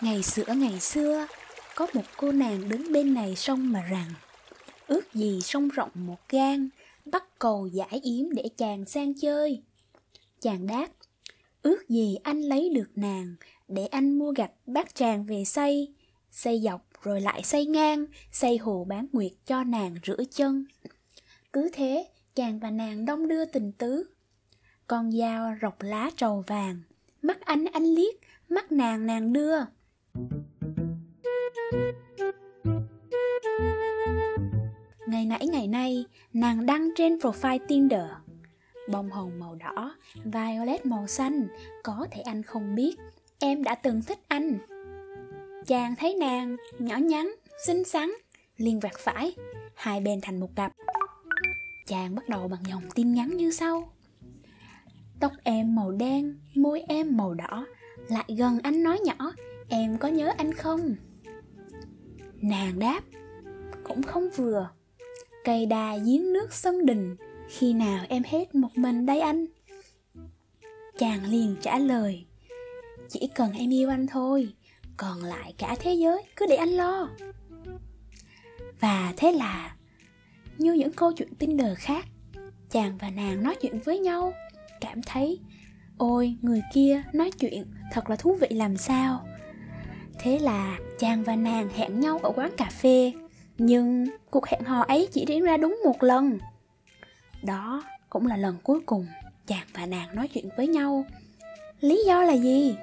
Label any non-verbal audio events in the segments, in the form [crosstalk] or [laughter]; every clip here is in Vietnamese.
Ngày xưa ngày xưa, có một cô nàng đứng bên này sông mà rằng Ước gì sông rộng một gan, bắt cầu giải yếm để chàng sang chơi. Chàng đáp, ước gì anh lấy được nàng, để anh mua gạch bác chàng về xây, xây dọc rồi lại xây ngang, xây hồ bán nguyệt cho nàng rửa chân. Cứ thế, chàng và nàng đông đưa tình tứ. Con dao rọc lá trầu vàng, mắt anh anh liếc, mắt nàng nàng đưa. Ngày nãy ngày nay, nàng đăng trên profile Tinder. Bông hồng màu đỏ, violet màu xanh, có thể anh không biết, em đã từng thích anh. Chàng thấy nàng, nhỏ nhắn, xinh xắn, liền vạt phải, hai bên thành một cặp. Chàng bắt đầu bằng dòng tin nhắn như sau. Tóc em màu đen, môi em màu đỏ, lại gần anh nói nhỏ, em có nhớ anh không? Nàng đáp, cũng không vừa. Cây đa giếng nước sân đình, khi nào em hết một mình đây anh? Chàng liền trả lời, chỉ cần em yêu anh thôi, còn lại cả thế giới cứ để anh lo. Và thế là, như những câu chuyện Tinder khác, chàng và nàng nói chuyện với nhau, cảm thấy, ôi người kia nói chuyện thật là thú vị làm sao. Thế là chàng và nàng hẹn nhau ở quán cà phê Nhưng cuộc hẹn hò ấy chỉ diễn ra đúng một lần. Đó cũng là lần cuối cùng chàng và nàng nói chuyện với nhau. Lý do là gì?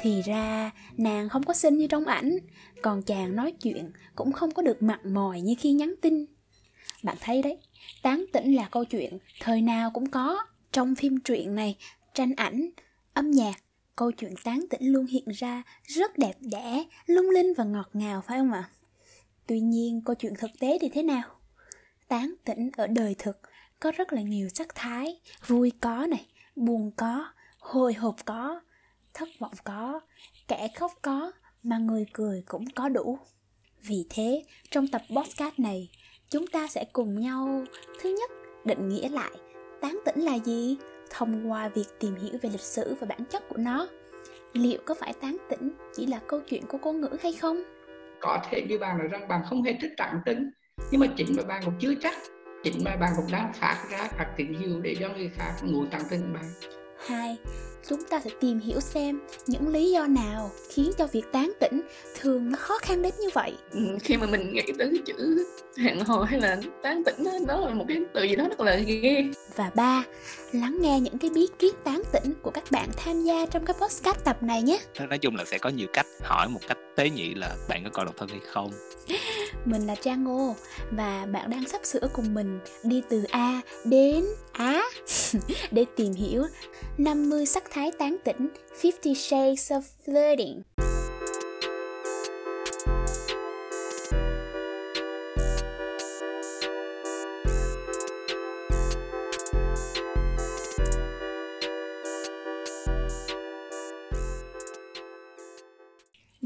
Thì ra nàng không có xinh như trong ảnh Còn chàng nói chuyện cũng không có được mặn mòi như khi nhắn tin. Bạn thấy đấy, tán tỉnh là câu chuyện thời nào cũng có Trong phim truyện này, tranh ảnh, âm nhạc câu chuyện tán tỉnh luôn hiện ra rất đẹp đẽ, lung linh và ngọt ngào phải không ạ? Tuy nhiên, câu chuyện thực tế thì thế nào? Tán tỉnh ở đời thực có rất là nhiều sắc thái, vui có này, buồn có, hồi hộp có, thất vọng có, kẻ khóc có, mà người cười cũng có đủ. Vì thế, trong tập podcast này, chúng ta sẽ cùng nhau thứ nhất định nghĩa lại tán tỉnh là gì thông qua việc tìm hiểu về lịch sử và bản chất của nó. Liệu có phải tán tỉnh chỉ là câu chuyện của ngôn ngữ hay không? Có thể như bạn nói rằng bạn không hề thích tán tỉnh nhưng mà chính mà bạn cũng chưa chắc. Chính mà bạn cũng đang phát ra các tín hiệu để cho người khác ngủ tán tỉnh bạn. Hai chúng ta sẽ tìm hiểu xem những lý do nào khiến cho việc tán tỉnh thường nó khó khăn đến như vậy. Ừ, khi mà mình nghĩ tới cái chữ hẹn hò hay là tán tỉnh đó, đó là một cái từ gì đó rất là ghê. Và ba lắng nghe những cái bí kíp tán tỉnh của các bạn tham gia trong cái podcast tập này nhé. Nói chung là sẽ có nhiều cách hỏi một cách tế nhị là bạn có còn độc thân hay không? [laughs] Mình là Trang Ngô và bạn đang sắp sửa cùng mình đi từ A đến Á [laughs] để tìm hiểu 50 sắc thái tán tỉnh 50 Shades of Flirting.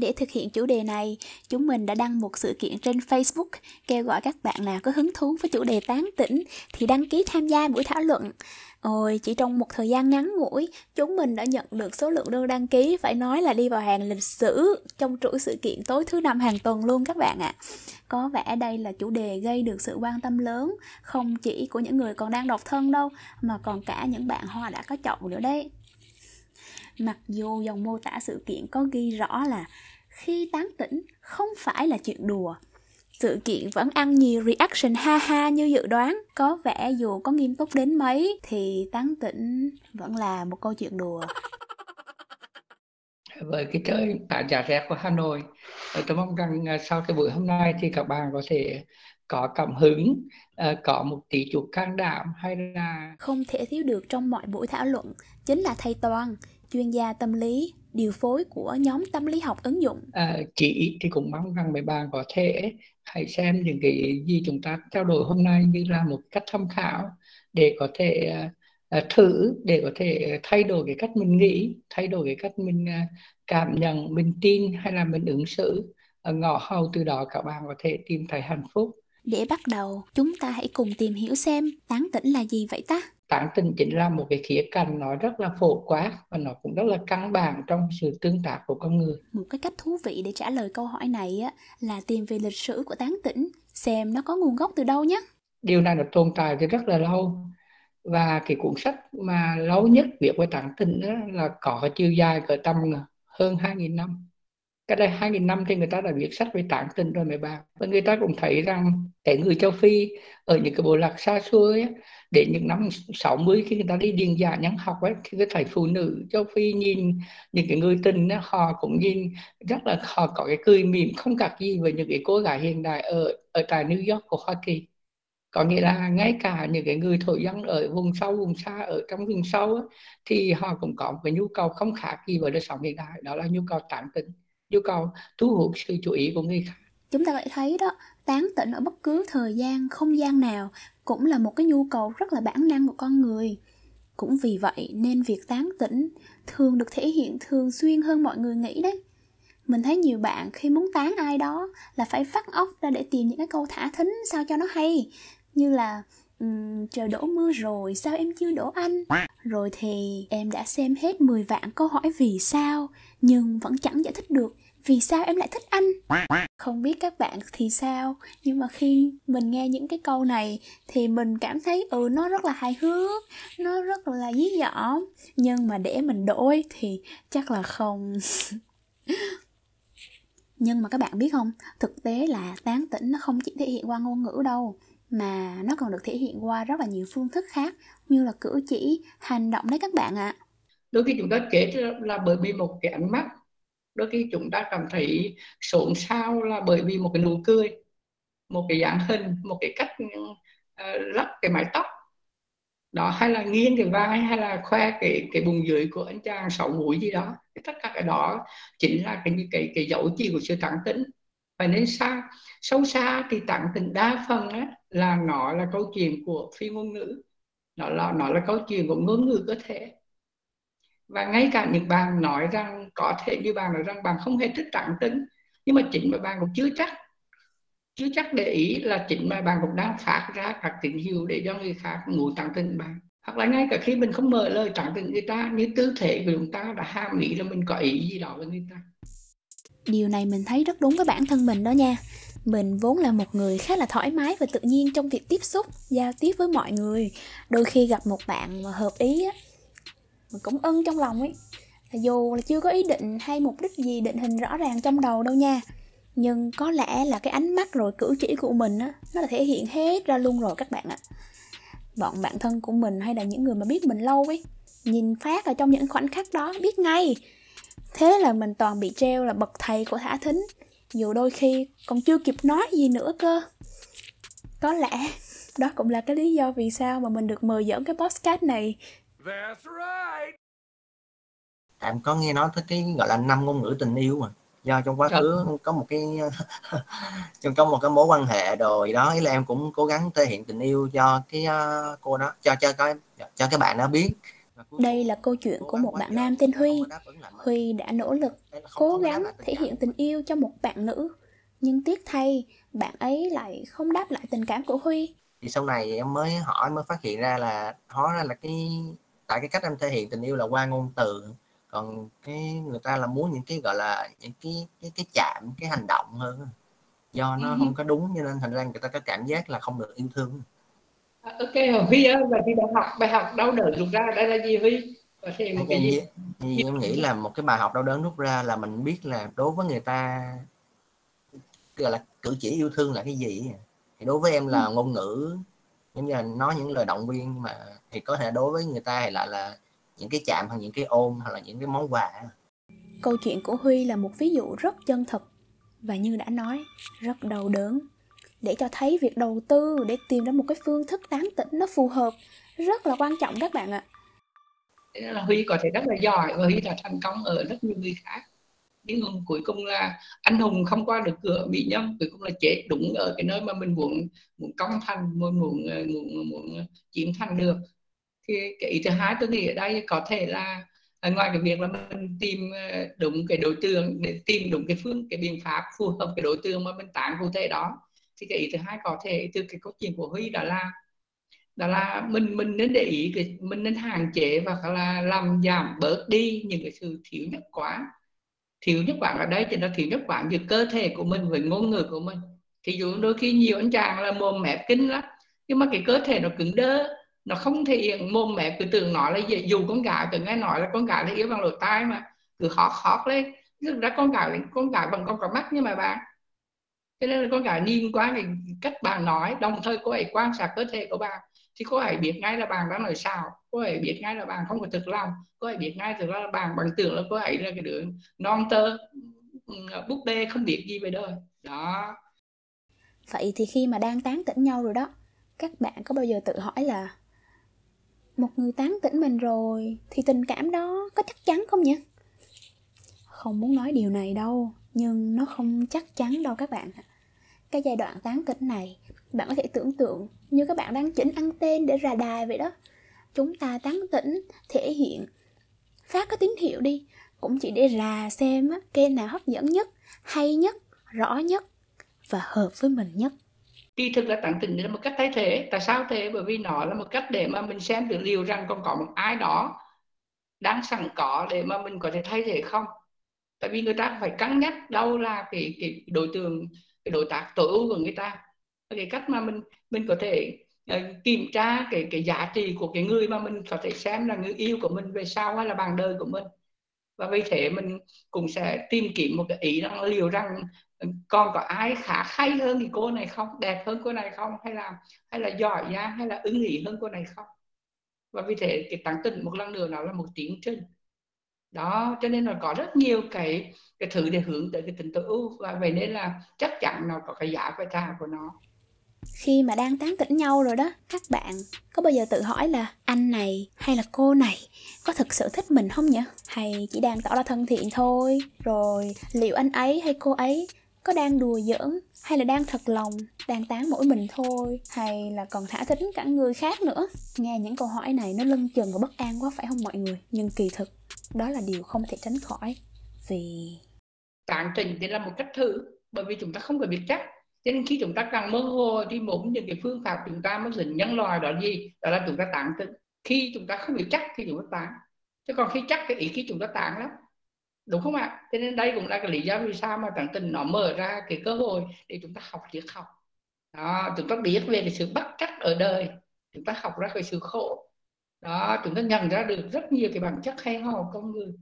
Để thực hiện chủ đề này, chúng mình đã đăng một sự kiện trên Facebook kêu gọi các bạn nào có hứng thú với chủ đề tán tỉnh thì đăng ký tham gia buổi thảo luận. Ôi, chỉ trong một thời gian ngắn ngủi, chúng mình đã nhận được số lượng đơn đăng ký phải nói là đi vào hàng lịch sử trong chuỗi sự kiện tối thứ năm hàng tuần luôn các bạn ạ. À. Có vẻ đây là chủ đề gây được sự quan tâm lớn, không chỉ của những người còn đang độc thân đâu, mà còn cả những bạn hoa đã có chồng nữa đấy. Mặc dù dòng mô tả sự kiện có ghi rõ là khi tán tỉnh không phải là chuyện đùa, sự kiện vẫn ăn nhiều reaction ha ha như dự đoán. Có vẻ dù có nghiêm túc đến mấy thì tán tỉnh vẫn là một câu chuyện đùa. Với cái trời khá giả rét của Hà Nội tôi mong rằng à, sau cái buổi hôm nay thì các bạn có thể có cảm hứng à, có một tí chút can đảm hay là không thể thiếu được trong mọi buổi thảo luận chính là thầy toàn chuyên gia tâm lý điều phối của nhóm tâm lý học ứng dụng. À, chị thì cũng mong rằng mấy bạn có thể hãy xem những cái gì chúng ta trao đổi hôm nay như là một cách tham khảo để có thể uh, thử để có thể thay đổi cái cách mình nghĩ thay đổi cái cách mình uh, cảm nhận mình tin hay là mình ứng xử. Uh, ngõ hầu từ đó các bạn có thể tìm thấy hạnh phúc. Để bắt đầu chúng ta hãy cùng tìm hiểu xem tán tỉnh là gì vậy ta tán tỉnh chính là một cái khía cạnh nó rất là phổ quát và nó cũng rất là căn bản trong sự tương tác của con người. Một cái cách thú vị để trả lời câu hỏi này á là tìm về lịch sử của tán tỉnh xem nó có nguồn gốc từ đâu nhé. Điều này nó tồn tại từ rất là lâu và cái cuốn sách mà lâu nhất viết về tán tỉnh đó là có chiều dài cỡ tầm hơn 2.000 năm. Cái đây 2.000 năm thì người ta đã viết sách về tán tỉnh rồi mấy bạn. Và người ta cũng thấy rằng cái người châu Phi ở những cái bộ lạc xa xôi ấy, đến những năm 60 khi người ta đi điền giả nhân học ấy thì cái thầy phụ nữ châu Phi nhìn những cái người tình ấy, họ cũng nhìn rất là họ có cái cười mỉm không khác gì với những cái cô gái hiện đại ở ở tại New York của Hoa Kỳ. Có nghĩa là ngay cả những cái người thổ dân ở vùng sâu vùng xa ở trong vùng sâu ấy, thì họ cũng có một cái nhu cầu không khác gì với đời sống hiện đại đó là nhu cầu tán tỉnh nhu cầu thu hút sự chú ý của người khác. Chúng ta lại thấy đó tán tỉnh ở bất cứ thời gian không gian nào cũng là một cái nhu cầu rất là bản năng của con người. Cũng vì vậy nên việc tán tỉnh thường được thể hiện thường xuyên hơn mọi người nghĩ đấy. Mình thấy nhiều bạn khi muốn tán ai đó là phải phát óc ra để tìm những cái câu thả thính sao cho nó hay. Như là um, trời đổ mưa rồi sao em chưa đổ anh? Rồi thì em đã xem hết 10 vạn câu hỏi vì sao nhưng vẫn chẳng giải thích được vì sao em lại thích anh? Không biết các bạn thì sao, nhưng mà khi mình nghe những cái câu này thì mình cảm thấy ừ nó rất là hài hước, nó rất là dí dỏm. Nhưng mà để mình đổi thì chắc là không. [laughs] Nhưng mà các bạn biết không, thực tế là tán tỉnh nó không chỉ thể hiện qua ngôn ngữ đâu, mà nó còn được thể hiện qua rất là nhiều phương thức khác, như là cử chỉ, hành động đấy các bạn ạ. À. đôi khi chúng ta chết là bởi vì một cái ánh mắt đôi khi chúng ta cảm thấy xôn xao là bởi vì một cái nụ cười một cái dáng hình một cái cách uh, lắp cái mái tóc. Đó hay là nghiêng cái vai hay là khoe cái cái bụng dưới của anh chàng sáu mũi gì đó. Tất cả cái đó chính là cái cái cái dấu chỉ của sự tán tính và nên xa sâu xa thì tán tính đa phần á, là nó là câu chuyện của phi ngôn ngữ. Nó là nó là câu chuyện của ngôn ngữ cơ thể và ngay cả những bạn nói rằng, có thể như bạn nói rằng bạn không hề thích tán tính nhưng mà chính mà bạn cũng chưa chắc. Chưa chắc để ý là chính mà bạn cũng đang phát ra các tín hiệu để cho người khác muốn tặng tỉnh bạn. Hoặc là ngay cả khi mình không mở lời tặng tỉnh người ta, như tư thể của chúng ta đã ham nghĩ là mình có ý gì đó với người ta. Điều này mình thấy rất đúng với bản thân mình đó nha. Mình vốn là một người khá là thoải mái và tự nhiên trong việc tiếp xúc, giao tiếp với mọi người. Đôi khi gặp một bạn mà hợp ý á mình cũng ưng trong lòng ấy. Dù là chưa có ý định hay mục đích gì định hình rõ ràng trong đầu đâu nha, nhưng có lẽ là cái ánh mắt rồi cử chỉ của mình á, nó là thể hiện hết ra luôn rồi các bạn ạ. Bọn bạn thân của mình hay là những người mà biết mình lâu ấy, nhìn phát ở trong những khoảnh khắc đó biết ngay. Thế là mình toàn bị treo là bậc thầy của thả thính, dù đôi khi còn chưa kịp nói gì nữa cơ. Có lẽ đó cũng là cái lý do vì sao mà mình được mời dẫn cái podcast này That's right. em có nghe nói tới cái gọi là năm ngôn ngữ tình yêu mà do trong quá khứ có một cái [laughs] trong có một cái mối quan hệ rồi đó ý là em cũng cố gắng thể hiện tình yêu cho cái uh, cô đó cho cho cái cho cái bạn đó biết đây là câu chuyện của một bạn nam tên Huy. Huy đã nỗ lực, cố gắng thể hiện tình yêu cho một bạn nữ. Nhưng tiếc thay, bạn ấy lại không đáp lại tình cảm của Huy. Thì sau này em mới hỏi mới phát hiện ra là hóa ra là cái tại cái cách em thể hiện tình yêu là qua ngôn từ. Còn cái người ta là muốn những cái gọi là những cái cái cái chạm cái hành động hơn do nó ừ. không có đúng cho nên thành ra người ta có cảm giác là không được yêu thương. À, ok Huy ơi và thì bài học bài học đau đớn rút ra đây là gì Huy? Có thể một cái gì thì em nghĩ là một cái bài học đau đớn rút ra là mình biết là đối với người ta gọi là cử chỉ yêu thương là cái gì thì đối với em là ừ. ngôn ngữ giống như là nói những lời động viên mà thì có thể đối với người ta thì lại là những cái chạm hoặc những cái ôm hoặc là những cái món quà. Câu chuyện của huy là một ví dụ rất chân thực và như đã nói rất đau đớn. Để cho thấy việc đầu tư để tìm ra một cái phương thức tán tỉnh nó phù hợp rất là quan trọng các bạn ạ. Là huy có thể rất là giỏi và huy đã thành công ở rất nhiều người khác nhưng cuối cùng là anh hùng không qua được cửa bị nhâm. Cuối cùng là chết đúng ở cái nơi mà mình muốn muốn công thành muốn muốn ờ, muốn, muốn chiếm thành được. Thì cái ý thứ hai tôi nghĩ ở đây có thể là ờ, ngoài cái việc là mình tìm ờ, đúng cái đối tượng để tìm đúng cái phương cái biện pháp phù hợp cái đối tượng mà mình tán cụ thể đó thì cái ý thứ hai có thể từ cái câu chuyện của huy đó là đó là mình mình nên để ý cái mình nên hạn chế và là làm giảm bớt đi những cái sự thiếu nhất quán thiếu nhất quán ở đây thì nó thiếu nhất quán giữa cơ thể của mình với ngôn ngữ của mình. Thì dụ đôi khi nhiều anh chàng là mồm mép kinh lắm, nhưng mà cái cơ thể nó cứng đơ, nó không thể hiện mồm mép cứ tưởng nói là gì dù con gái, cứ nghe nói là con gái là yếu bằng lỗ tai mà, cứ hót hót lên. Thực ra con gái con gái bằng con cả mắt nhưng mà bạn. Cho nên là con gái nhìn qua cái cách bạn nói, đồng thời cô ấy quan sát cơ thể của bạn thì cô ấy biết ngay là bạn đang nói sao cô ấy biết ngay là bạn không có thực lòng, cô ấy biết ngay thực ra là bạn bạn tưởng là cô ấy là cái đứa non tơ ờ, búp bê không biết gì về đời. Đó. Vậy thì khi mà đang tán tỉnh nhau rồi đó, các bạn có bao giờ tự hỏi là một người tán tỉnh mình rồi thì tình cảm đó có chắc chắn không nhỉ? Không muốn nói điều này đâu, nhưng nó không chắc chắn đâu các bạn cái giai đoạn tán tỉnh này bạn có thể tưởng tượng như các bạn đang chỉnh ăn tên để ra đài vậy đó. Chúng ta tán tỉnh thể hiện phát cái tín hiệu đi. Cũng chỉ để rà xem á, cái nào hấp dẫn nhất hay nhất rõ nhất và hợp với mình nhất. Kỳ thực là tán tỉnh là một cách thay thế. Tại sao thế? Bởi vì nó là một cách để mà mình xem được liệu rằng còn có một ai đó đang sẵn có để mà mình có thể thay thế không. Tại vì người ta phải cân nhắc đâu là cái cái đối tượng cái đối tác tối ưu của người ta cái cách mà mình mình có thể uh, kiểm tra cái cái giá trị của cái người mà mình có thể xem là người yêu của mình về sau hay là bạn đời của mình. Và vì thế mình cũng sẽ tìm kiếm một cái ý rằng liệu rằng ừ, còn có ai khá hay hơn thì cô này không? Đẹp hơn cô này không? Hay là hay là giỏi giang hay là ứng ý hơn cô này không? Và vì thế cái tăng tình một lần nữa nó là một tiến trình. Đó cho nên là có rất nhiều cái cái thứ để hướng tới cái tình tối ưu. Và vậy nên là chắc chắn nó có cái giá phải trả của nó khi mà đang tán tỉnh nhau rồi đó, các bạn có bao giờ tự hỏi là anh này hay là cô này có thực sự thích mình không nhỉ? Hay chỉ đang tỏ ra thân thiện thôi? Rồi liệu anh ấy hay cô ấy có đang đùa giỡn hay là đang thật lòng, đang tán mỗi mình thôi? Hay là còn thả thính cả người khác nữa? Nghe những câu hỏi này nó lưng chừng và bất an quá, phải không mọi người? Nhưng kỳ thực, đó là điều không thể tránh khỏi vì tán tỉnh thì là một cách thử, bởi vì chúng ta không phải biết chắc cho nên khi chúng ta càng mơ hồ thì một những cái phương pháp chúng ta mới dính nhân loài đó gì, đó là chúng ta tán tự khi chúng ta không biết chắc thì chúng ta tán. Chứ còn khi chắc cái ý khi chúng ta tán lắm. Đúng không ạ? Cho nên đây cũng là cái lý do vì sao mà tận tình nó mở ra cái cơ hội để chúng ta học triết học. Đó, chúng ta biết về cái sự bất chắc ở đời. Chúng ta học ra cái sự khổ. Đó, chúng ta nhận ra được rất nhiều cái bản chất hay ho của con người.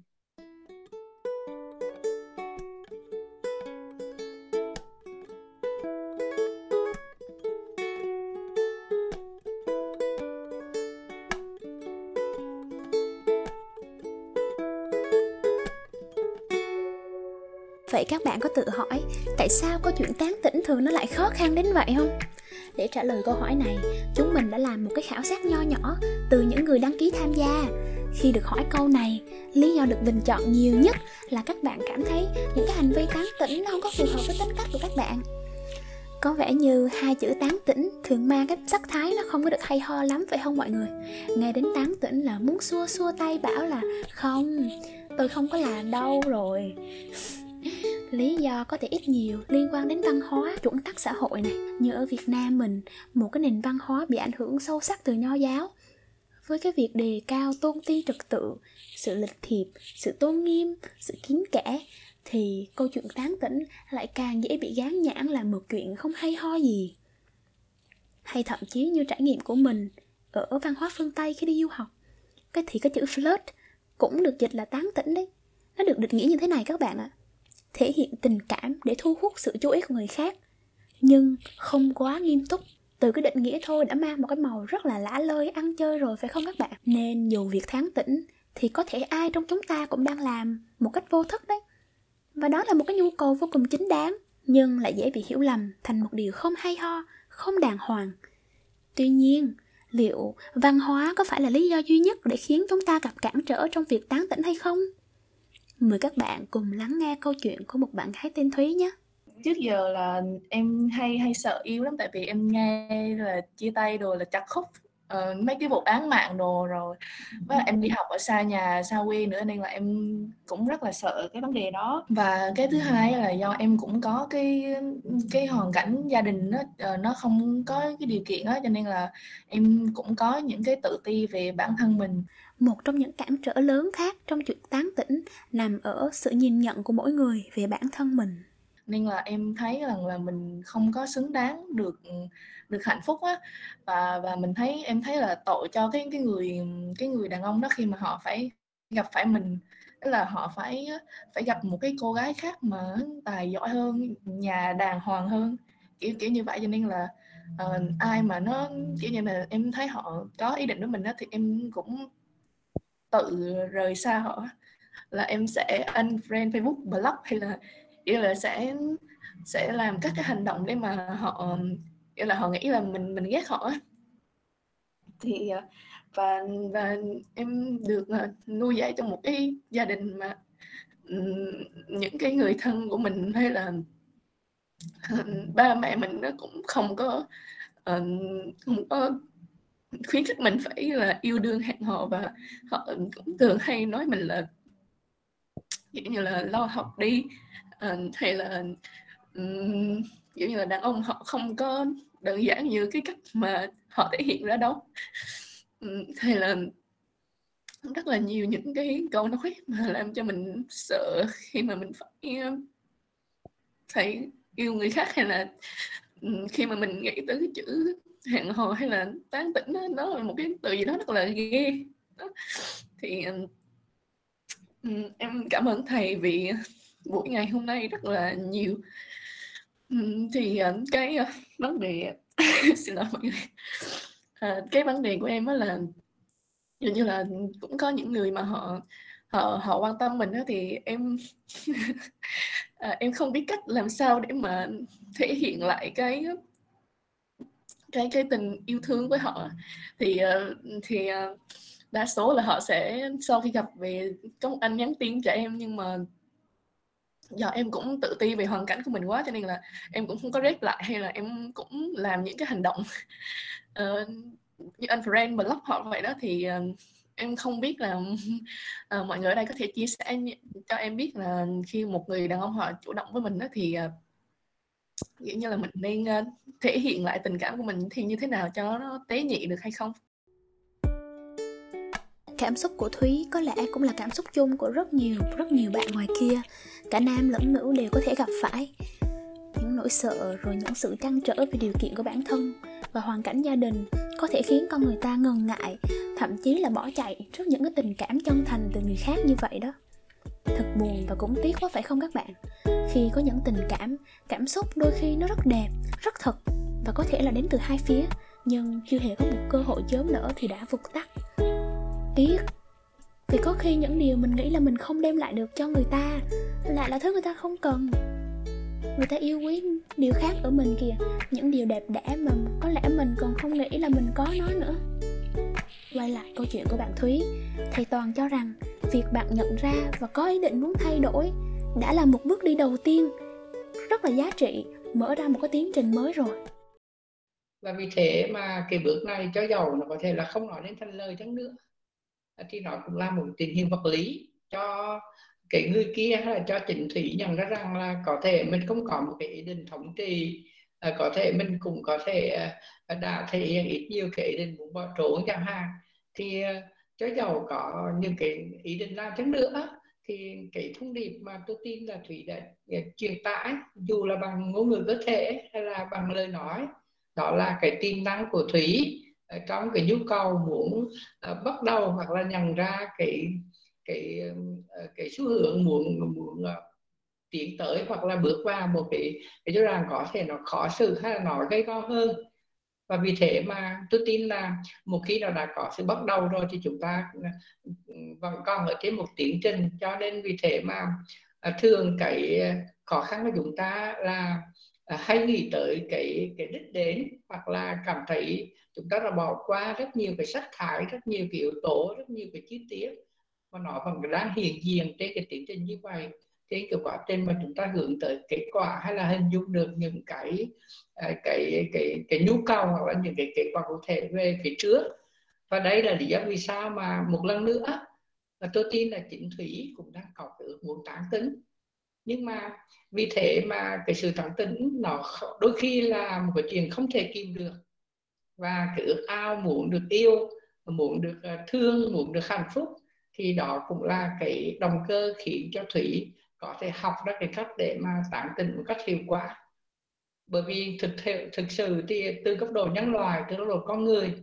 Vậy các bạn có tự hỏi tại sao câu chuyện tán tỉnh thường nó lại khó khăn đến vậy không? Để trả lời câu hỏi này, chúng mình đã làm một cái khảo sát nho nhỏ từ những người đăng ký tham gia. Khi được hỏi câu này, lý do được bình chọn nhiều nhất là các bạn cảm thấy những cái hành vi tán tỉnh nó không có phù hợp với tính cách của các bạn. Có vẻ như hai chữ tán tỉnh thường mang cái sắc thái nó không có được hay ho lắm phải không mọi người? Nghe đến tán tỉnh là muốn xua xua tay bảo là không, tôi không có làm đâu rồi lý do có thể ít nhiều liên quan đến văn hóa chuẩn tắc xã hội này. Như ở việt nam mình, một cái nền văn hóa bị ảnh hưởng sâu sắc từ nho giáo. Với cái việc đề cao tôn ti trật tự, sự lịch thiệp, sự tôn nghiêm, sự kín kẽ, thì câu chuyện tán tỉnh lại càng dễ bị gán nhãn là một chuyện không hay ho gì. Hay thậm chí như trải nghiệm của mình ở văn hóa phương tây khi đi du học. Cái thì cái chữ flirt cũng được dịch là tán tỉnh đấy. Nó được định nghĩa như thế này các bạn ạ. à thể hiện tình cảm để thu hút sự chú ý của người khác. Nhưng không quá nghiêm túc, từ cái định nghĩa thôi đã mang một cái màu rất là lả lơi, ăn chơi rồi, phải không các bạn? Nên dù việc tháng tỉnh thì có thể ai trong chúng ta cũng đang làm một cách vô thức đấy. Và đó là một cái nhu cầu vô cùng chính đáng, nhưng lại dễ bị hiểu lầm thành một điều không hay ho, không đàng hoàng. Tuy nhiên, liệu văn hóa có phải là lý do duy nhất để khiến chúng ta gặp cản trở trong việc tán tỉnh hay không? Mời các bạn cùng lắng nghe câu chuyện của một bạn gái tên Thúy nhé. trước giờ là em hay hay sợ yêu lắm tại vì em nghe là chia tay rồi là chặt khúc uh, mấy cái vụ án mạng đồ rồi. Và em đi học ở xa nhà xa quê nữa nên là em cũng rất là sợ cái vấn đề đó. Và cái thứ hai là do em cũng có cái cái hoàn cảnh gia đình nó uh, ờ, nó không có cái điều kiện đó cho nên là em cũng có những cái tự ti về bản thân mình một trong những cản trở lớn khác trong chuyện tán tỉnh nằm ở sự nhìn nhận của mỗi người về bản thân mình. Nên là em thấy rằng là mình không có xứng đáng được được hạnh phúc á. Và và mình thấy em thấy là tội cho cái cái người cái người đàn ông đó khi mà họ phải gặp phải mình. Tức là họ phải phải gặp một cái cô gái khác mà tài giỏi hơn nhà đàng hoàng hơn kiểu kiểu như vậy. Cho nên là uh, ai mà nó kiểu như là em thấy họ có ý định với mình đó thì em cũng tự rời xa họ là em sẽ unfriend Facebook block hay là kiểu là sẽ sẽ làm các cái hành động để mà họ nghĩa là họ nghĩ là mình mình ghét họ thì ờ, và và em được ờ, nuôi dạy trong một cái gia đình mà những cái người thân của mình hay là ờ, ba mẹ mình nó cũng không có không có khuyến khích mình phải là yêu đương hẹn hò và họ cũng thường hay nói mình là kiểu như là lo học đi. Uh, hay là um, kiểu như là đàn ông họ không có đơn giản như cái cách mà họ thể hiện ra đâu. Um, hay là rất là nhiều những cái câu nói mà làm cho mình sợ khi mà mình phải phải yêu người khác hay là khi mà mình nghĩ tới cái chữ hẹn hò hay là tán tỉnh đó, đó là một cái từ gì đó rất là ghê. Đó. thì um, em cảm ơn thầy vì buổi ngày hôm nay rất là nhiều. Um, thì ờ, cái uh, vấn đề [laughs] xin lỗi mọi người. Uh, cái vấn đề của em đó là dường như là cũng có những người mà họ họ họ quan tâm mình đó thì em à, [laughs] em không biết cách làm sao để mà thể hiện lại cái cái cái tình yêu thương với họ. Thì ờ, thì ờ, đa số là họ sẽ sau khi gặp về có một anh nhắn tin cho em nhưng mà do em cũng tự ti về hoàn cảnh của mình quá cho nên là em cũng không có rep lại hay là em cũng làm những cái hành động uh, [laughs] như anh friend block họ vậy đó thì uh, em không biết là uh, [laughs] mọi người ở đây có thể chia sẻ cho em biết là khi một người đàn ông họ chủ động với mình đó thì uh, kiểu như là mình nên uh, thể hiện lại tình cảm của mình thì như thế nào cho nó tế nhị được hay không? Cảm xúc của thúy có lẽ cũng là cảm xúc chung của rất nhiều rất nhiều bạn ngoài kia. Cả nam lẫn nữ đều có thể gặp phải những nỗi sợ rồi những sự trăn trở về điều kiện của bản thân và hoàn cảnh gia đình có thể khiến con người ta ngần ngại thậm chí là bỏ chạy trước những cái tình cảm chân thành từ người khác như vậy đó thật buồn và cũng tiếc quá, phải không các bạn? Khi có những tình cảm cảm xúc đôi khi nó rất đẹp, rất thật và có thể là đến từ hai phía, nhưng chưa hề có một cơ hội chớm nở thì đã vụt tắt. Tiếc vì có khi những điều mình nghĩ là mình không đem lại được cho người ta lại là thứ người ta không cần. Người ta yêu quý điều khác ở mình kìa, những điều đẹp đẽ mà có lẽ mình còn không nghĩ là mình có nó nữa quay lại câu chuyện của bạn thúy, thầy toàn cho rằng việc bạn nhận ra và có ý định muốn thay đổi đã là một bước đi đầu tiên, rất là giá trị, mở ra một cái tiến trình mới rồi. Và vì thế mà cái bước này cho giàu nó có thể là không nói đến thành lời chẳng nữa. Thì nó cũng là một tình hình vật lý cho cái người kia hay là cho chính thủy nhận ra rằng là có thể mình không có một cái ý định thống trị à, có thể mình cũng có thể à, à, đã thể hiện ít nhiều cái ý định muốn bỏ trốn chẳng hạn. Thì à, cho giàu có những cái ý định làm chăng nữa thì cái thông điệp mà tôi tin là thủy đã à, truyền tải dù là bằng ngôn ngữ cơ thể hay là bằng lời nói đó là cái tiềm năng của thủy à, trong cái nhu cầu muốn uh, bắt đầu hoặc là nhận ra cái cái uh, cái xu hướng muốn muốn uh, tiến tới hoặc là bước vào một cái cái giai đoạn có thể nó khó xử hay là nó gây go hơn. Và vì thế mà tôi tin là một khi nào đã có sự bắt đầu rồi thì chúng ta vẫn còn ở trên một tiến trình. Cho nên vì thế mà à, thường cái à, khó khăn của chúng ta là à, hay nghĩ tới cái cái đích đến hoặc là cảm thấy chúng ta đã bỏ qua rất nhiều cái sắc thái, rất nhiều cái yếu tố, rất nhiều cái chi tiết mà nó vẫn đang hiện diện trên cái tiến trình như vậy cái, cái quá trình mà chúng ta hướng tới kết quả hay là hình dung được những cái cái cái cái, cái nhu cầu hoặc là những cái kết quả cụ thể về phía trước. Và đây là lý do vì sao mà một lần nữa và tôi tin là chính thủy cũng đang có cái ước muốn tán tính nhưng mà vì thế mà cái sự tán tính nó đôi khi là một cái chuyện không thể kìm được. Và cái ước ao muốn được yêu muốn được à, thương muốn được hạnh phúc thì đó cũng là cái động cơ khiến cho thủy có thể học ra cái cách để mà tán tỉnh một cách hiệu quả. Bởi vì thực thực sự thì từ cấp độ nhân loại, từ cấp độ con người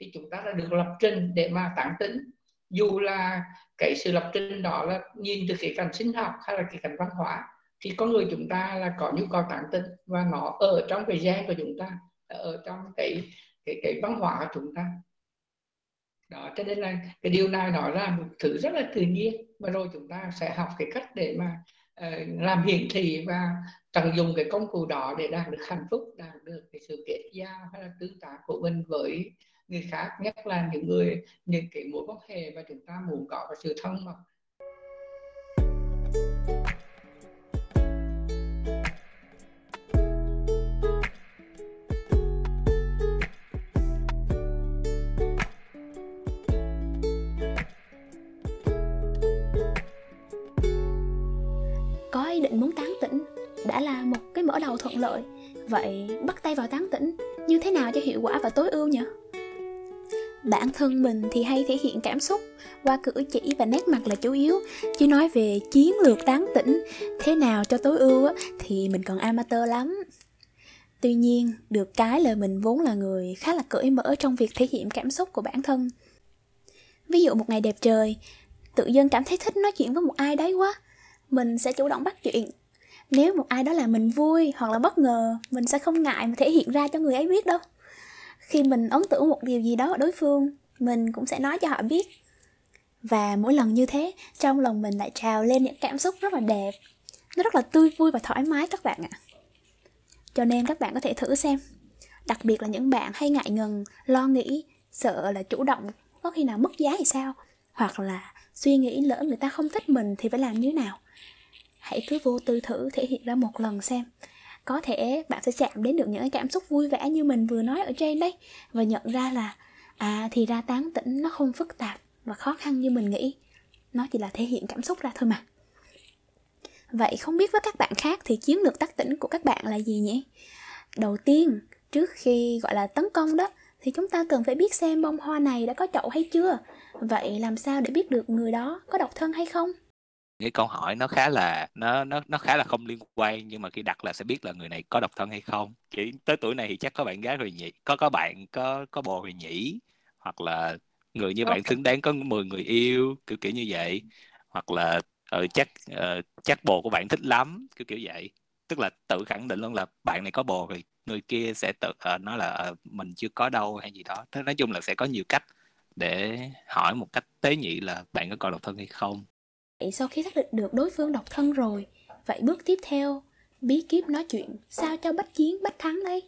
thì chúng ta đã được lập trình để mà tán tỉnh. Dù là cái sự lập trình đó là nhìn từ cái cảnh sinh học hay là cái cảnh văn hóa, thì con người chúng ta là có nhu cầu tán tỉnh và nó ở trong cái gen của chúng ta, ở trong cái cái cái văn hóa của chúng ta đó cho nên là cái điều này nói ra một thứ rất là tự nhiên. Và rồi chúng ta sẽ học cái cách để mà uh, làm hiển thị và tận dụng cái công cụ đó để đạt được hạnh phúc đạt được cái sự kết giao hay là tương tác của mình với người khác nhất là những người những cái mối quan hệ mà chúng ta muốn có và sự thân mật mở đầu thuận lợi. Vậy bắt tay vào tán tỉnh, như thế nào cho hiệu quả và tối ưu nhỉ? Bản thân mình thì hay thể hiện cảm xúc, qua cử chỉ và nét mặt là chủ yếu. Chứ nói về chiến lược tán tỉnh, thế nào cho tối ưu thì mình còn amateur lắm. Tuy nhiên, được cái là mình vốn là người khá là cởi mở trong việc thể hiện cảm xúc của bản thân. Ví dụ một ngày đẹp trời, tự dưng cảm thấy thích nói chuyện với một ai đấy quá, mình sẽ chủ động bắt chuyện nếu một ai đó làm mình vui hoặc là bất ngờ, mình sẽ không ngại mà thể hiện ra cho người ấy biết đâu. Khi mình ấn tượng một điều gì đó ở đối phương, mình cũng sẽ nói cho họ biết. Và mỗi lần như thế, trong lòng mình lại trào lên những cảm xúc rất là đẹp. Nó rất là tươi vui và thoải mái các bạn ạ. Cho nên các bạn có thể thử xem. Đặc biệt là những bạn hay ngại ngần, lo nghĩ, sợ là chủ động có khi nào mất giá thì sao? Hoặc là suy nghĩ lỡ người ta không thích mình thì phải làm như thế nào? Hãy cứ vô tư thử thể hiện ra một lần xem. Có thể bạn sẽ chạm đến được những cái cảm xúc vui vẻ như mình vừa nói ở trên đấy và nhận ra là à thì ra tán tỉnh nó không phức tạp và khó khăn như mình nghĩ. Nó chỉ là thể hiện cảm xúc ra thôi mà. Vậy không biết với các bạn khác thì chiến lược tác tỉnh của các bạn là gì nhỉ? Đầu tiên, trước khi gọi là tấn công đó, thì chúng ta cần phải biết xem bông hoa này đã có chậu hay chưa. Vậy làm sao để biết được người đó có độc thân hay không? Cái câu hỏi nó khá là nó nó nó khá là không liên quan nhưng mà khi đặt là sẽ biết là người này có độc thân hay không. Chỉ tới tuổi này thì chắc có bạn gái rồi nhỉ có có bạn có có bồ rồi nhỉ hoặc là người như bạn xứng đáng có 10 người yêu kiểu kiểu như vậy. Hoặc là uh, chắc uh, chắc bồ của bạn thích lắm kiểu kiểu vậy. Tức là tự khẳng định luôn là bạn này có bồ rồi người kia sẽ tự uh, nói là uh, mình chưa có đâu hay gì đó. Thế nói chung là sẽ có nhiều cách để hỏi một cách tế nhị là bạn có còn độc thân hay không Vậy sau khi xác định được đối phương độc thân rồi, vậy bước tiếp theo, bí kíp nói chuyện, sao cho bách chiến bách thắng đây?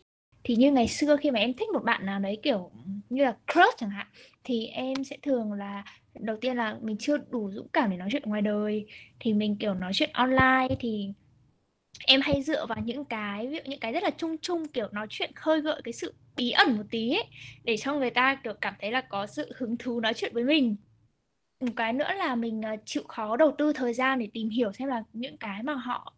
Thì như ngày xưa khi mà em thích một bạn nào đấy kiểu như là crush chẳng hạn, thì em sẽ thường là đầu tiên là mình chưa đủ dũng cảm để nói chuyện ngoài đời, thì mình kiểu nói chuyện online thì em hay dựa vào những cái ví dụ những cái rất là chung chung kiểu nói chuyện khơi gợi cái sự bí ẩn một tí ấy, để cho người ta kiểu cảm thấy là có sự hứng thú nói chuyện với mình một cái nữa là mình à, chịu khó đầu tư thời gian để tìm hiểu xem là những cái mà họ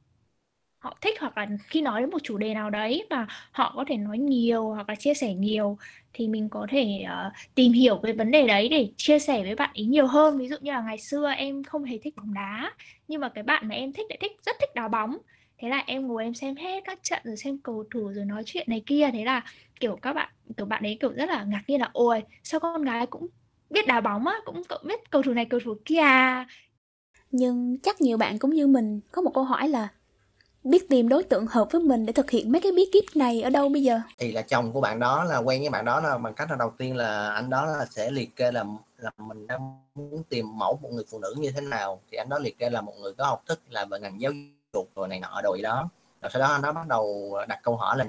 họ thích hoặc là khi nói đến một chủ đề nào đấy mà họ có thể nói nhiều hoặc là chia sẻ nhiều thì mình có thể uh, tìm hiểu về vấn đề đấy để chia sẻ với bạn ý nhiều hơn. Ví dụ như là ngày xưa em không hề thích bóng đá nhưng mà cái bạn mà em thích lại thích rất thích đá bóng. Thế là em ngồi em xem hết các trận rồi xem cầu thủ rồi nói chuyện này kia. Thế là kiểu các bạn kiểu bạn ấy kiểu rất là ngạc nhiên là ôi sao con gái cũng biết đá bóng á cũng biết cầu thủ này cầu thủ kia nhưng chắc nhiều bạn cũng như mình có một câu hỏi là biết tìm đối tượng hợp với mình để thực hiện mấy cái bí kíp này ở đâu bây giờ? Thì là chồng của bạn đó là quen với bạn đó là bằng cách là đầu tiên là anh đó là sẽ liệt kê là là mình đang muốn tìm mẫu một người phụ nữ như thế nào. Thì anh đó liệt kê là một người có học thức là về ngành giáo dục rồi này nọ rồi đó. Rồi sau đó anh đó bắt đầu đặt câu hỏi là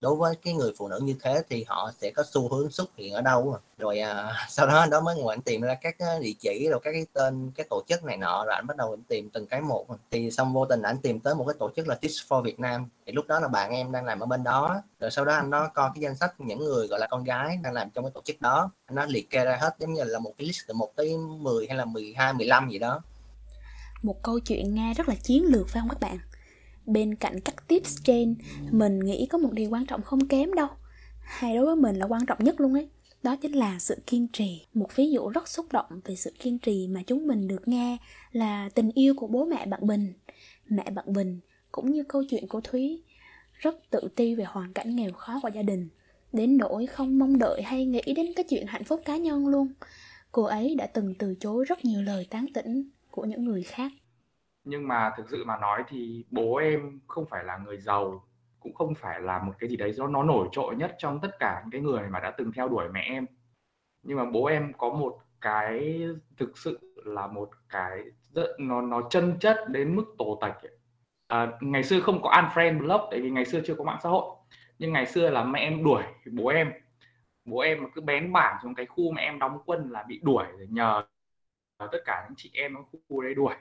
đối với cái người phụ nữ như thế thì họ sẽ có xu hướng xuất hiện ở đâu rồi à, [laughs] sau đó đó mới ngồi anh tìm ra các địa chỉ rồi các cái tên cái tổ chức này nọ rồi anh bắt đầu anh tìm từng cái một. Thì xong vô tình anh tìm tới một cái tổ chức là Teach for Việt Nam thì lúc đó là bạn em đang làm ở bên đó rồi sau đó anh nó coi cái danh sách những người gọi là con gái đang làm trong cái tổ chức đó. Anh nó liệt kê ra hết giống như là một cái list từ một tới 10 hay là 12 15 gì đó. Một câu chuyện nghe rất là chiến lược phải không các bạn? Bên cạnh các tips trên, mình nghĩ có một điều quan trọng không kém đâu. Hay đối với mình là quan trọng nhất luôn ấy. Đó chính là sự kiên trì. Một ví dụ rất xúc động về sự kiên trì mà chúng mình được nghe là tình yêu của bố mẹ bạn bình. Mẹ bạn bình cũng như câu chuyện của thúy, rất tự ti về hoàn cảnh nghèo khó của gia đình. Đến nỗi không mong đợi hay nghĩ đến cái chuyện hạnh phúc cá nhân luôn. Cô ấy đã từng từ chối rất nhiều lời tán tỉnh của những người khác nhưng mà thực sự mà nói thì bố em không phải là người giàu cũng không phải là một cái gì đấy do nó nổi trội nhất trong tất cả những cái người mà đã từng theo đuổi mẹ em. Nhưng mà bố em có một cái thực sự là một cái rất nó nó chân chất đến mức tổ tạch À, ngày xưa không có unfriend block tại vì ngày xưa chưa có mạng xã hội. Nhưng ngày xưa là mẹ em đuổi bố em. Bố em cứ bén bảng trong cái khu mẹ em đóng quân là bị đuổi nhờ tất cả những chị em ở khu đấy đuổi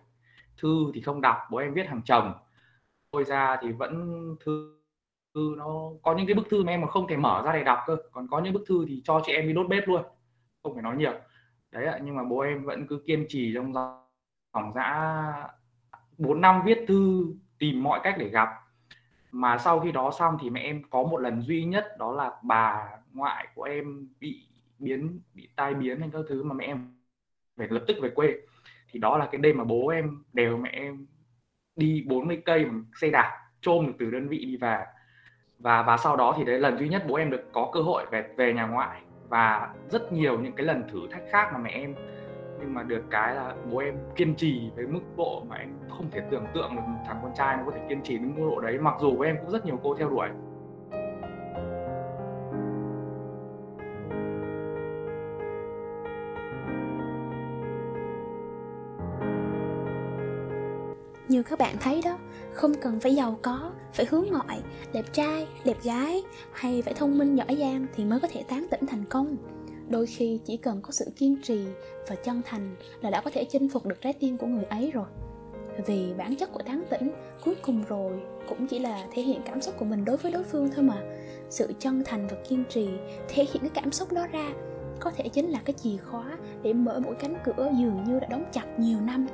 thư thì không đọc, bố em viết hàng chồng. Tôi ra thì vẫn thư thư nó có những cái bức thư mà em mà không thể mở ra để đọc cơ. Còn có những bức thư thì cho chị em đi đốt bếp luôn, không phải nói nhiều. Đấy ạ, nhưng mà bố em vẫn cứ kiên trì trong dòng dã bốn năm viết thư, tìm mọi cách để gặp. Mà sau khi đó xong thì mẹ em có một lần duy nhất, đó là bà ngoại của em bị biến, bị tai biến hay các thứ mà mẹ em phải lập tức về quê thì đó là cái đêm mà bố em đều mẹ em đi 40 cây bằng xe đạp trôm được từ đơn vị đi về. Và và sau đó thì đấy lần duy nhất bố em được có cơ hội về về nhà ngoại. Và rất nhiều những cái lần thử thách khác mà mẹ em. Nhưng mà được cái là bố em kiên trì với mức độ mà em không thể tưởng tượng được thằng con trai nó có thể kiên trì đến mức độ đấy. Mặc dù bố em cũng rất nhiều cô theo đuổi. Như các bạn thấy đó, không cần phải giàu có, phải hướng ngoại, đẹp trai, đẹp gái hay phải thông minh giỏi giang thì mới có thể tán tỉnh thành công. Đôi khi chỉ cần có sự kiên trì và chân thành là đã có thể chinh phục được trái tim của người ấy rồi. Vì bản chất của tán tỉnh cuối cùng rồi cũng chỉ là thể hiện cảm xúc của mình đối với đối phương thôi mà. Sự chân thành và kiên trì thể hiện cái cảm xúc đó ra, có thể chính là cái chìa khóa để mở mỗi cánh cửa dường như đã đóng chặt nhiều năm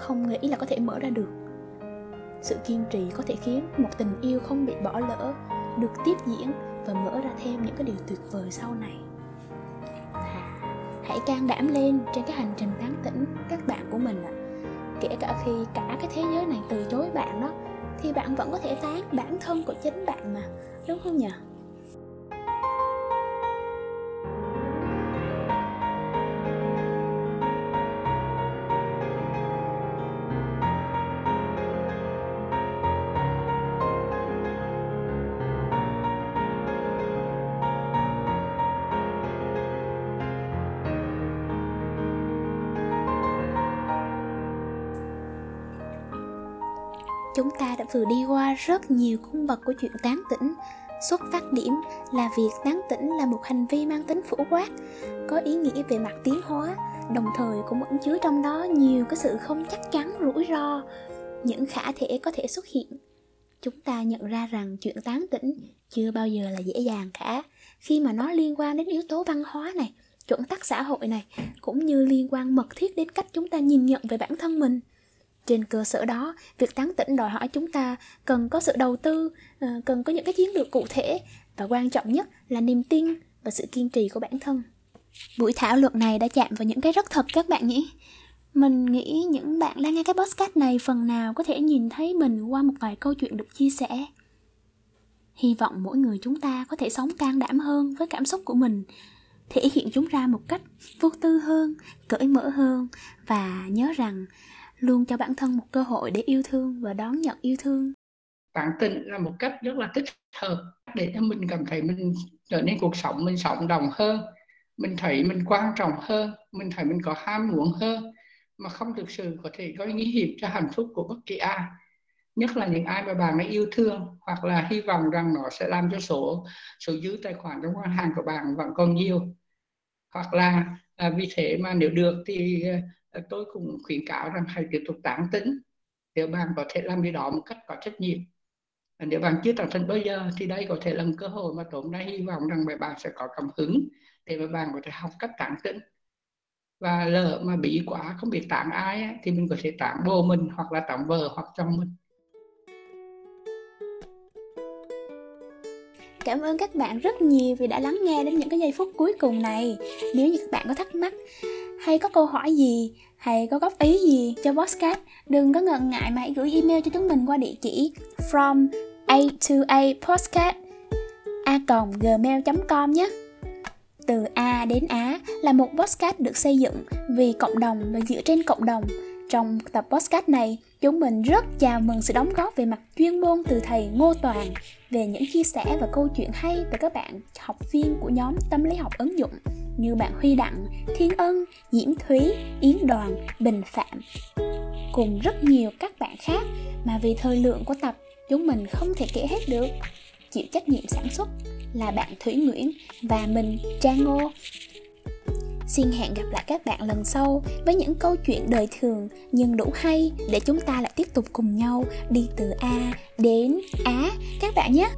không nghĩ là có thể mở ra được. Sự kiên trì có thể khiến một tình yêu không bị bỏ lỡ, được tiếp diễn và mở ra thêm những cái điều tuyệt vời sau này. Hãy can đảm lên trên cái hành trình tán tỉnh các bạn của mình ạ. Kể cả khi cả cái thế giới này từ chối bạn đó, thì bạn vẫn có thể tán bản thân của chính bạn mà, đúng không nhỉ vừa đi qua rất nhiều cung bậc của chuyện tán tỉnh. Xuất phát điểm là việc tán tỉnh là một hành vi mang tính phổ quát, có ý nghĩa về mặt tiến hóa, đồng thời cũng ẩn chứa trong đó nhiều cái sự không chắc chắn, rủi ro, những khả thể có thể xuất hiện. Chúng ta nhận ra rằng chuyện tán tỉnh chưa bao giờ là dễ dàng cả. Khi mà nó liên quan đến yếu tố văn hóa này, chuẩn tắc xã hội này, cũng như liên quan mật thiết đến cách chúng ta nhìn nhận về bản thân mình trên cơ sở đó, việc tán tỉnh đòi hỏi chúng ta cần có sự đầu tư ờ, cần có những cái chiến lược cụ thể và quan trọng nhất là niềm tin và sự kiên trì của bản thân. Buổi thảo luận này đã chạm vào những cái rất thật các bạn nhỉ? Mình nghĩ những bạn đang nghe cái podcast này phần nào có thể nhìn thấy mình qua một vài câu chuyện được chia sẻ. Hy vọng mỗi người chúng ta có thể sống can đảm hơn với cảm xúc của mình, thể hiện chúng ra một cách vô tư hơn, cởi mở hơn và nhớ rằng luôn cho bản thân một cơ hội để yêu thương và đón nhận yêu thương. Tán tỉnh là một cách rất là thích hợp để cho mình cảm thấy mình trở nên cuộc sống mình sống đồng hơn mình thấy mình quan trọng hơn mình thấy mình có ham muốn hơn mà không thực sự có thể có nguy hiểm cho hạnh phúc của bất kỳ ai. Nhất là những ai mà bạn đã yêu thương hoặc là hy vọng rằng nó sẽ làm cho số số dư tài khoản trong ngân hàng của bạn vẫn còn nhiều. Hoặc là à, vì thế mà nếu được thì à, Ờ, tôi cũng khuyến cáo rằng hãy tiếp tục tán tính nếu bạn có thể làm điều đó một cách có trách nhiệm. Nếu bạn chưa tán tỉnh bây giờ thì đây có thể là một cơ hội mà tôi đã hy vọng rằng bạn sẽ có cảm hứng để mà bạn có thể học cách tán tỉnh. Và lỡ mà bị quá, không biết tán ai thì mình có thể tán bồ mình hoặc là tán vợ hoặc chồng mình. Cảm ơn các bạn rất nhiều vì đã lắng nghe đến những cái giây phút cuối cùng này. Nếu như các bạn có thắc mắc hay có câu hỏi gì hay có góp ý gì cho podcast, đừng có ngần ngại mà hãy gửi email cho chúng mình qua địa chỉ from a to a podcast a gmail.com nhé. Từ A đến Á là một podcast được xây dựng vì cộng đồng và dựa trên cộng đồng. Trong tập podcast này, chúng mình rất chào mừng sự đóng góp về mặt chuyên môn từ thầy Ngô Toàn về những chia sẻ và câu chuyện hay từ các bạn học viên của nhóm tâm lý học ứng dụng như bạn Huy Đặng, Thiên Ân, Diễm Thúy, Yến Đoàn, Bình Phạm cùng rất nhiều các bạn khác mà vì thời lượng của tập chúng mình không thể kể hết được. Chịu trách nhiệm sản xuất là bạn Thủy Nguyễn và mình Trang Ngô. Xin hẹn gặp lại các bạn lần sau với những câu chuyện đời thường nhưng đủ hay để chúng ta lại tiếp tục cùng nhau đi từ A đến Á các bạn nhé.